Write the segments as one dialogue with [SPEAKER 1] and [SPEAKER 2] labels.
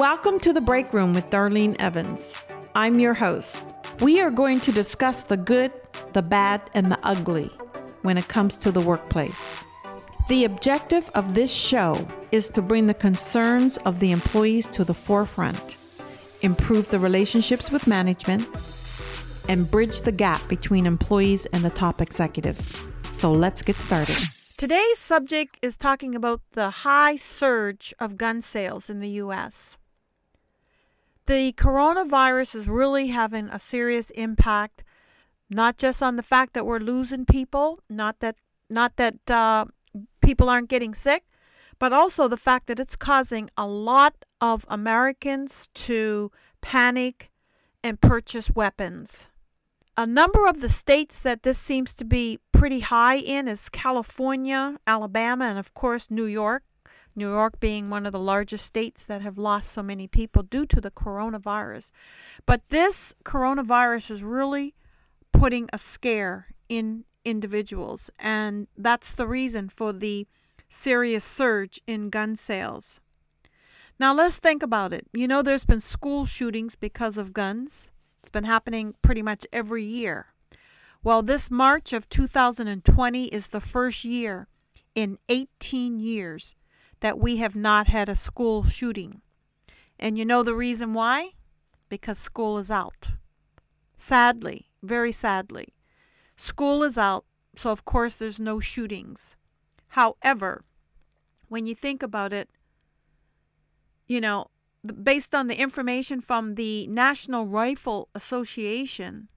[SPEAKER 1] Welcome to the break room with Darlene Evans. I'm your host. We are going to discuss the good, the bad, and the ugly when it comes to the workplace. The objective of this show is to bring the concerns of the employees to the forefront, improve the relationships with management, and bridge the gap between employees and the top executives. So let's get started. Today's subject is talking about the high surge of gun sales in the US. The coronavirus is really having a serious impact, not just on the fact that we're losing people, not that not that uh, people aren't getting sick, but also the fact that it's causing a lot of Americans to panic and purchase weapons. A number of the states that this seems to be pretty high in is California, Alabama, and of course New York. New York being one of the largest states that have lost so many people due to the coronavirus. But this coronavirus is really putting a scare in individuals, and that's the reason for the serious surge in gun sales. Now, let's think about it. You know, there's been school shootings because of guns, it's been happening pretty much every year. Well, this March of 2020 is the first year in 18 years that we have not had a school shooting. And you know the reason why? Because school is out. Sadly, very sadly. School is out, so of course there's no shootings. However, when you think about it, you know, based on the information from the National Rifle Association,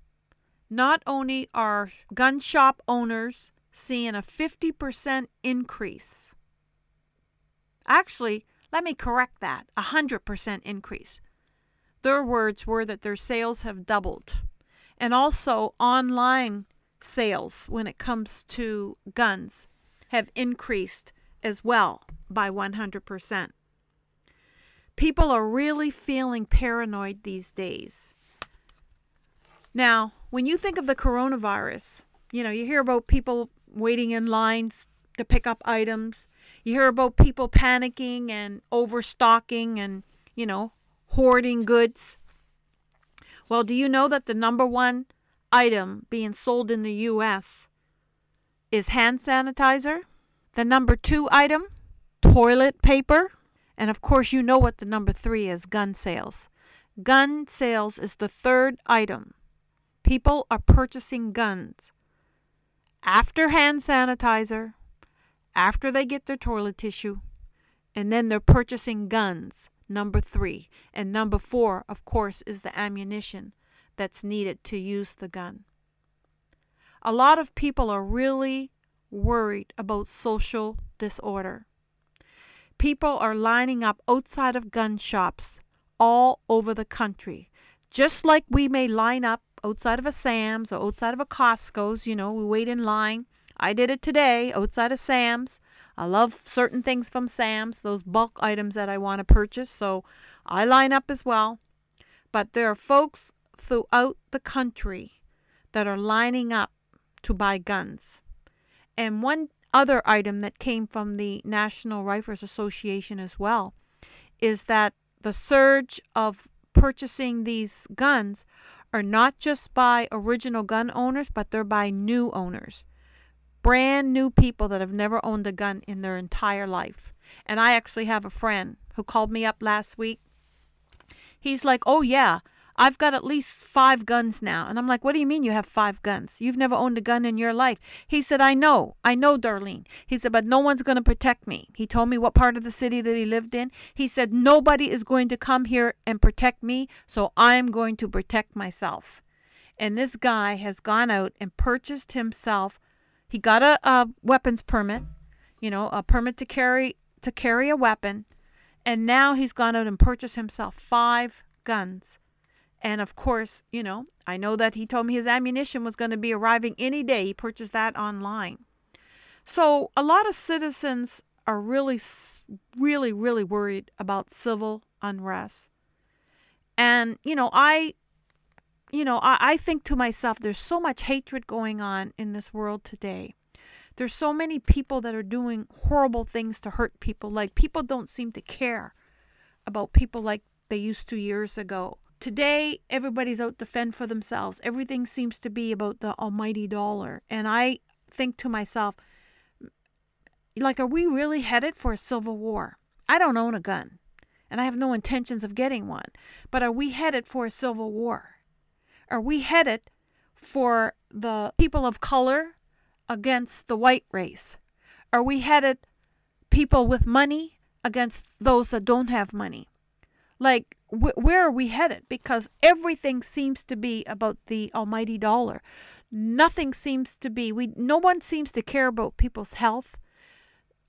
[SPEAKER 1] not only are gun shop owners seeing a 50% increase Actually, let me correct that a 100% increase. Their words were that their sales have doubled. And also, online sales when it comes to guns have increased as well by 100%. People are really feeling paranoid these days. Now, when you think of the coronavirus, you know, you hear about people waiting in lines to pick up items. You hear about people panicking and overstocking and, you know, hoarding goods. Well, do you know that the number one item being sold in the US is hand sanitizer? The number two item, toilet paper. And of course, you know what the number three is gun sales. Gun sales is the third item. People are purchasing guns after hand sanitizer, after they get their toilet tissue, and then they're purchasing guns, number three. And number four, of course, is the ammunition that's needed to use the gun. A lot of people are really worried about social disorder. People are lining up outside of gun shops all over the country, just like we may line up outside of a Sam's or outside of a Costco's. You know, we wait in line I did it today outside of Sam's. I love certain things from Sam's, those bulk items that I want to purchase, so I line up as well. But there are folks throughout the country that are lining up to buy guns. And one other item that came from the National Rifles Association as well is that the surge of purchasing these guns are not just by original gun owners, but they're by new owners brand new people that have never owned a gun in their entire life. And I actually have a friend who called me up last week. He's like, Oh, yeah, I've got at least five guns now. And I'm like, What do you mean you have five guns? You've never owned a gun in your life. He said, I know. I know, Darlene. He said, But no one's going to protect me. He told me what part of the city that he lived in. He said, Nobody is going to come here and protect me. So I'm going to protect myself. And this guy has gone out and purchased himself he got a, a weapons permit, you know, a permit to carry to carry a weapon, and now he's gone out and purchased himself five guns. And of course, you know, I know that he told me his ammunition was going to be arriving any day. He purchased that online. So a lot of citizens are really, really, really worried about civil unrest. And, you know, I you know, I, I think to myself, there's so much hatred going on in this world today. There's so many people that are doing horrible things to hurt people. Like, people don't seem to care about people like they used to years ago. Today, everybody's out to fend for themselves. Everything seems to be about the almighty dollar. And I think to myself, like, are we really headed for a civil war? I don't own a gun, and I have no intentions of getting one. But are we headed for a civil war? Are we headed for the people of color against the white race? Are we headed people with money against those that don't have money? Like, wh- where are we headed? Because everything seems to be about the almighty dollar. Nothing seems to be, we, no one seems to care about people's health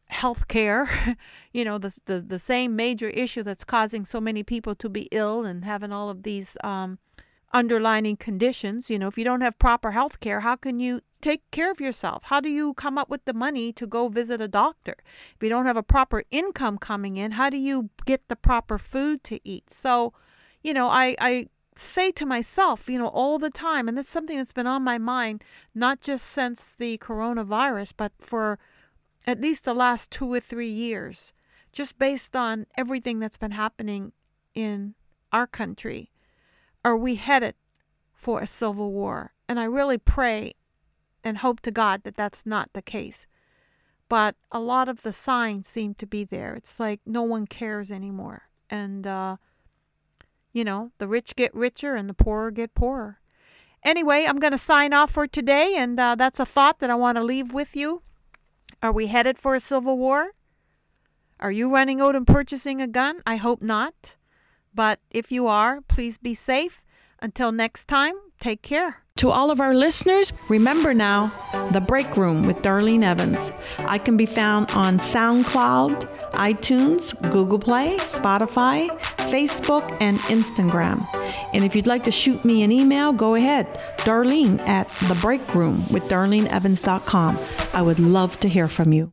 [SPEAKER 1] health care, you know, the, the, the same major issue that's causing so many people to be ill and having all of these um, underlining conditions. You know, if you don't have proper health care, how can you take care of yourself? How do you come up with the money to go visit a doctor? If you don't have a proper income coming in, how do you get the proper food to eat? So, you know, I, I say to myself, you know, all the time, and that's something that's been on my mind, not just since the coronavirus, but for at least the last two or three years, just based on everything that's been happening in our country. Are we headed for a civil war? And I really pray and hope to God that that's not the case. But a lot of the signs seem to be there. It's like no one cares anymore. And, uh, you know, the rich get richer and the poorer get poorer. Anyway, I'm going to sign off for today, and uh, that's a thought that I want to leave with you. Are we headed for a civil war? Are you running out and purchasing a gun? I hope not. But if you are, please be safe. Until next time, take care.
[SPEAKER 2] To all of our listeners, remember now The Break Room with Darlene Evans. I can be found on SoundCloud, iTunes, Google Play, Spotify, Facebook, and Instagram. And if you'd like to shoot me an email, go ahead. Darlene at The Break Room with DarleneEvans.com. I would love to hear from you.